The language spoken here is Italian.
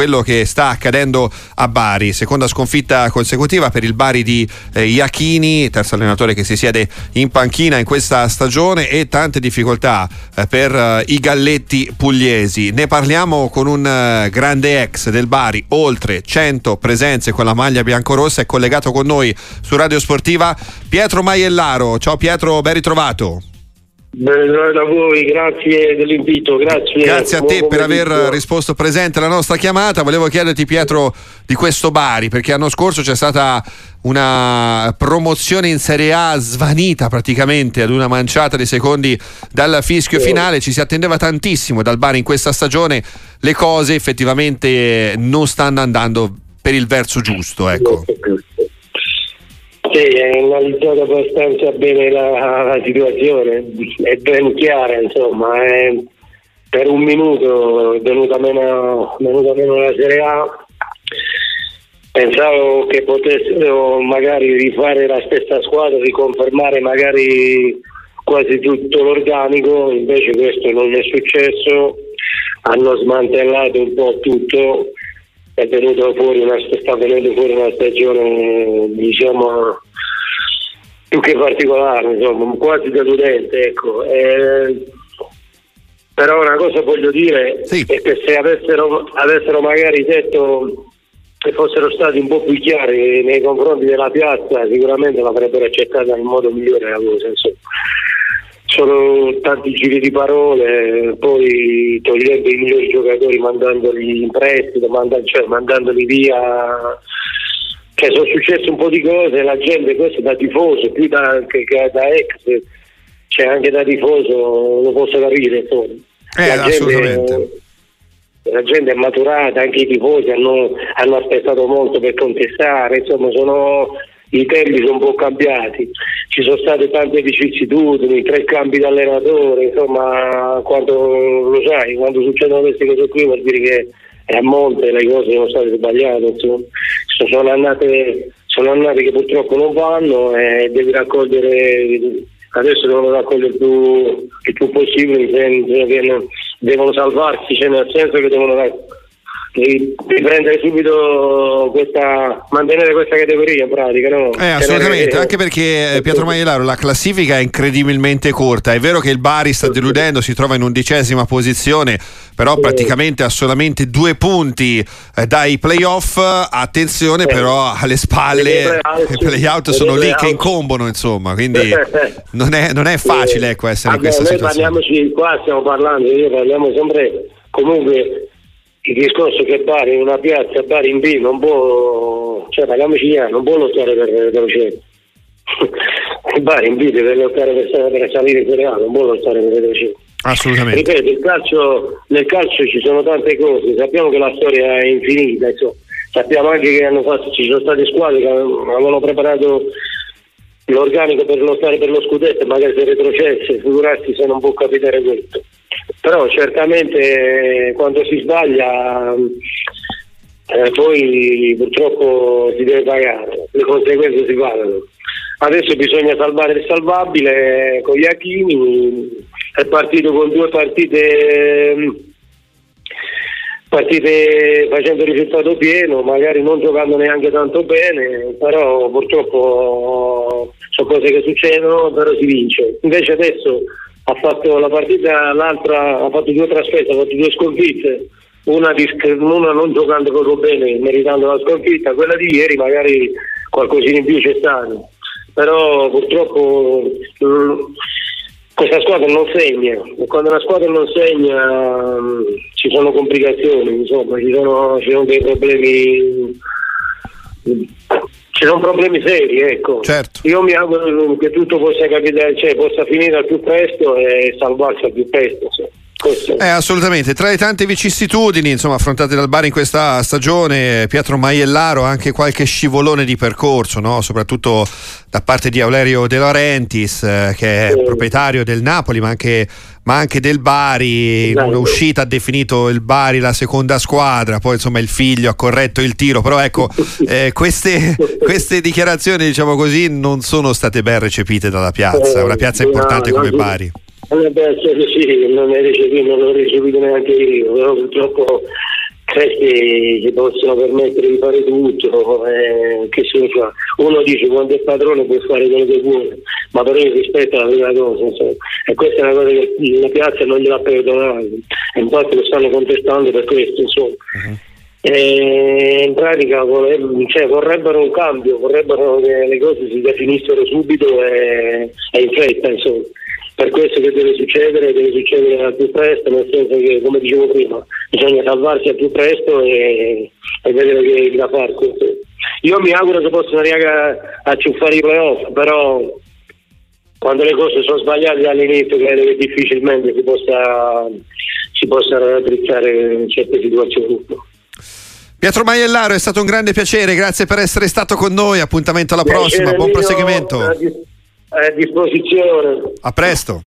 quello che sta accadendo a Bari. Seconda sconfitta consecutiva per il Bari di eh, Iachini, terzo allenatore che si siede in panchina in questa stagione e tante difficoltà eh, per eh, i galletti pugliesi. Ne parliamo con un eh, grande ex del Bari, oltre 100 presenze con la maglia biancorossa, è collegato con noi su Radio Sportiva Pietro Maiellaro. Ciao Pietro, ben ritrovato. Bene a voi, grazie dell'invito, grazie. Grazie a te per aver risposto presente alla nostra chiamata. Volevo chiederti Pietro di questo Bari, perché l'anno scorso c'è stata una promozione in Serie A svanita praticamente ad una manciata di secondi dal fischio finale, ci si attendeva tantissimo dal Bari in questa stagione, le cose effettivamente non stanno andando per il verso giusto, ecco. Sì, è analizzato abbastanza bene la, la, situazione, è ben chiara, insomma, è, per un minuto è venuta meno, venuta meno la Serie A. Pensavo che potessero magari rifare la stessa squadra, riconfermare magari quasi tutto l'organico, invece questo non è successo, hanno smantellato un po' tutto è venuto fuori una, sta venendo fuori una stagione diciamo più che particolare, insomma, quasi deludente, ecco. Eh, però una cosa voglio dire sì. è che se avessero, avessero magari detto che fossero stati un po' più chiari nei confronti della piazza, sicuramente l'avrebbero accettata in modo migliore la cosa. Insomma sono tanti giri di parole, poi togliendo i migliori giocatori, mandandoli in prestito, mandando, cioè, mandandoli via. Cioè, sono successe un po' di cose, la gente, questo da tifoso, più da, che, che da ex, cioè anche da tifoso lo posso capire. Insomma. Eh, la, gente, la gente è maturata, anche i tifosi hanno, hanno aspettato molto per contestare, insomma sono i tempi sono un po' cambiati, ci sono state tante vicissitudini, tre cambi di allenatore, insomma quando lo sai, quando succedono queste cose qui vuol dire che a monte le cose sono state sbagliate, insomma. Sono, andate, sono andate che purtroppo non vanno e devi raccogliere adesso devono raccogliere più, il più possibile, devono salvarsi, cioè nel senso che devono di, prendere subito questa mantenere questa categoria in pratica no? eh, assolutamente anche perché eh, Pietro Maielaro la classifica è incredibilmente corta. È vero che il Bari sta deludendo si trova in undicesima posizione però praticamente ha solamente due punti eh, dai playoff. Attenzione però alle spalle i playout sono lì che incombono insomma quindi non è, non è facile ecco, essere in questa situazione. parliamoci qua stiamo parlando io parliamo sempre comunque il discorso che Bari in una piazza, Bari in B non può, cioè parliamoci chiaro, non può lottare per, per Ocento. Bari in B deve lottare per, per salire in Serie A, non può lottare per Ocento. Assolutamente. Ripeto, il calcio, nel calcio ci sono tante cose, sappiamo che la storia è infinita, insomma. sappiamo anche che fatto, ci sono state squadre che avevano preparato l'organico per lottare per lo scudetto magari si retrocesse, figurarsi se non può capitare questo però certamente quando si sbaglia eh, poi purtroppo si deve pagare, le conseguenze si pagano. Adesso bisogna salvare il salvabile con gli Achini, è partito con due partite, partite facendo risultato pieno, magari non giocando neanche tanto bene, però purtroppo sono cose che succedono, però si vince. Invece adesso ha fatto la partita, l'altra ha fatto due trasferte, ha fatto due sconfitte, una, una non giocando proprio bene, meritando la sconfitta, quella di ieri magari qualcosina in più c'è stato, però purtroppo mm, questa squadra non segna. E quando una squadra non segna mm, ci sono complicazioni, insomma, ci sono, ci sono dei problemi ci sono problemi seri, ecco. Certo. Io mi auguro che tutto possa capitare, cioè possa finire al più presto e salvarsi al più presto. Cioè. Eh, assolutamente, tra le tante vicissitudini insomma, affrontate dal Bari in questa stagione, Pietro Maiellaro anche qualche scivolone di percorso, no? soprattutto da parte di Aulerio De Laurentiis, eh, che è proprietario del Napoli, ma anche, ma anche del Bari. In un'uscita ha definito il Bari la seconda squadra, poi insomma il figlio ha corretto il tiro, però ecco, eh, queste, queste, dichiarazioni, diciamo così, non sono state ben recepite dalla piazza, una piazza importante come Bari. Eh beh, sì, non, ricevuto, non l'ho ricevuto neanche io, però purtroppo questi si possono permettere di fare tutto, eh, che se fa? Uno dice quando è padrone può fare quello che vuole, ma però rispetto alla prima cosa, insomma. e questa è una cosa che la piazza non gliela perdonato, e infatti lo stanno contestando per questo, insomma. Uh-huh. E in pratica cioè, vorrebbero un cambio, vorrebbero che le cose si definissero subito e, e in fretta, insomma per questo che deve succedere, deve succedere al più presto, nel senso che, come dicevo prima, bisogna salvarsi al più presto e, e vedere che da fare. Io mi auguro che possano arrivare a, a ciuffare i playoff, però quando le cose sono sbagliate all'inizio credo che difficilmente si possa, si possa raddrizzare certe situazioni. Pietro Maiellaro è stato un grande piacere, grazie per essere stato con noi, appuntamento alla prossima, buon proseguimento disposizione. A presto.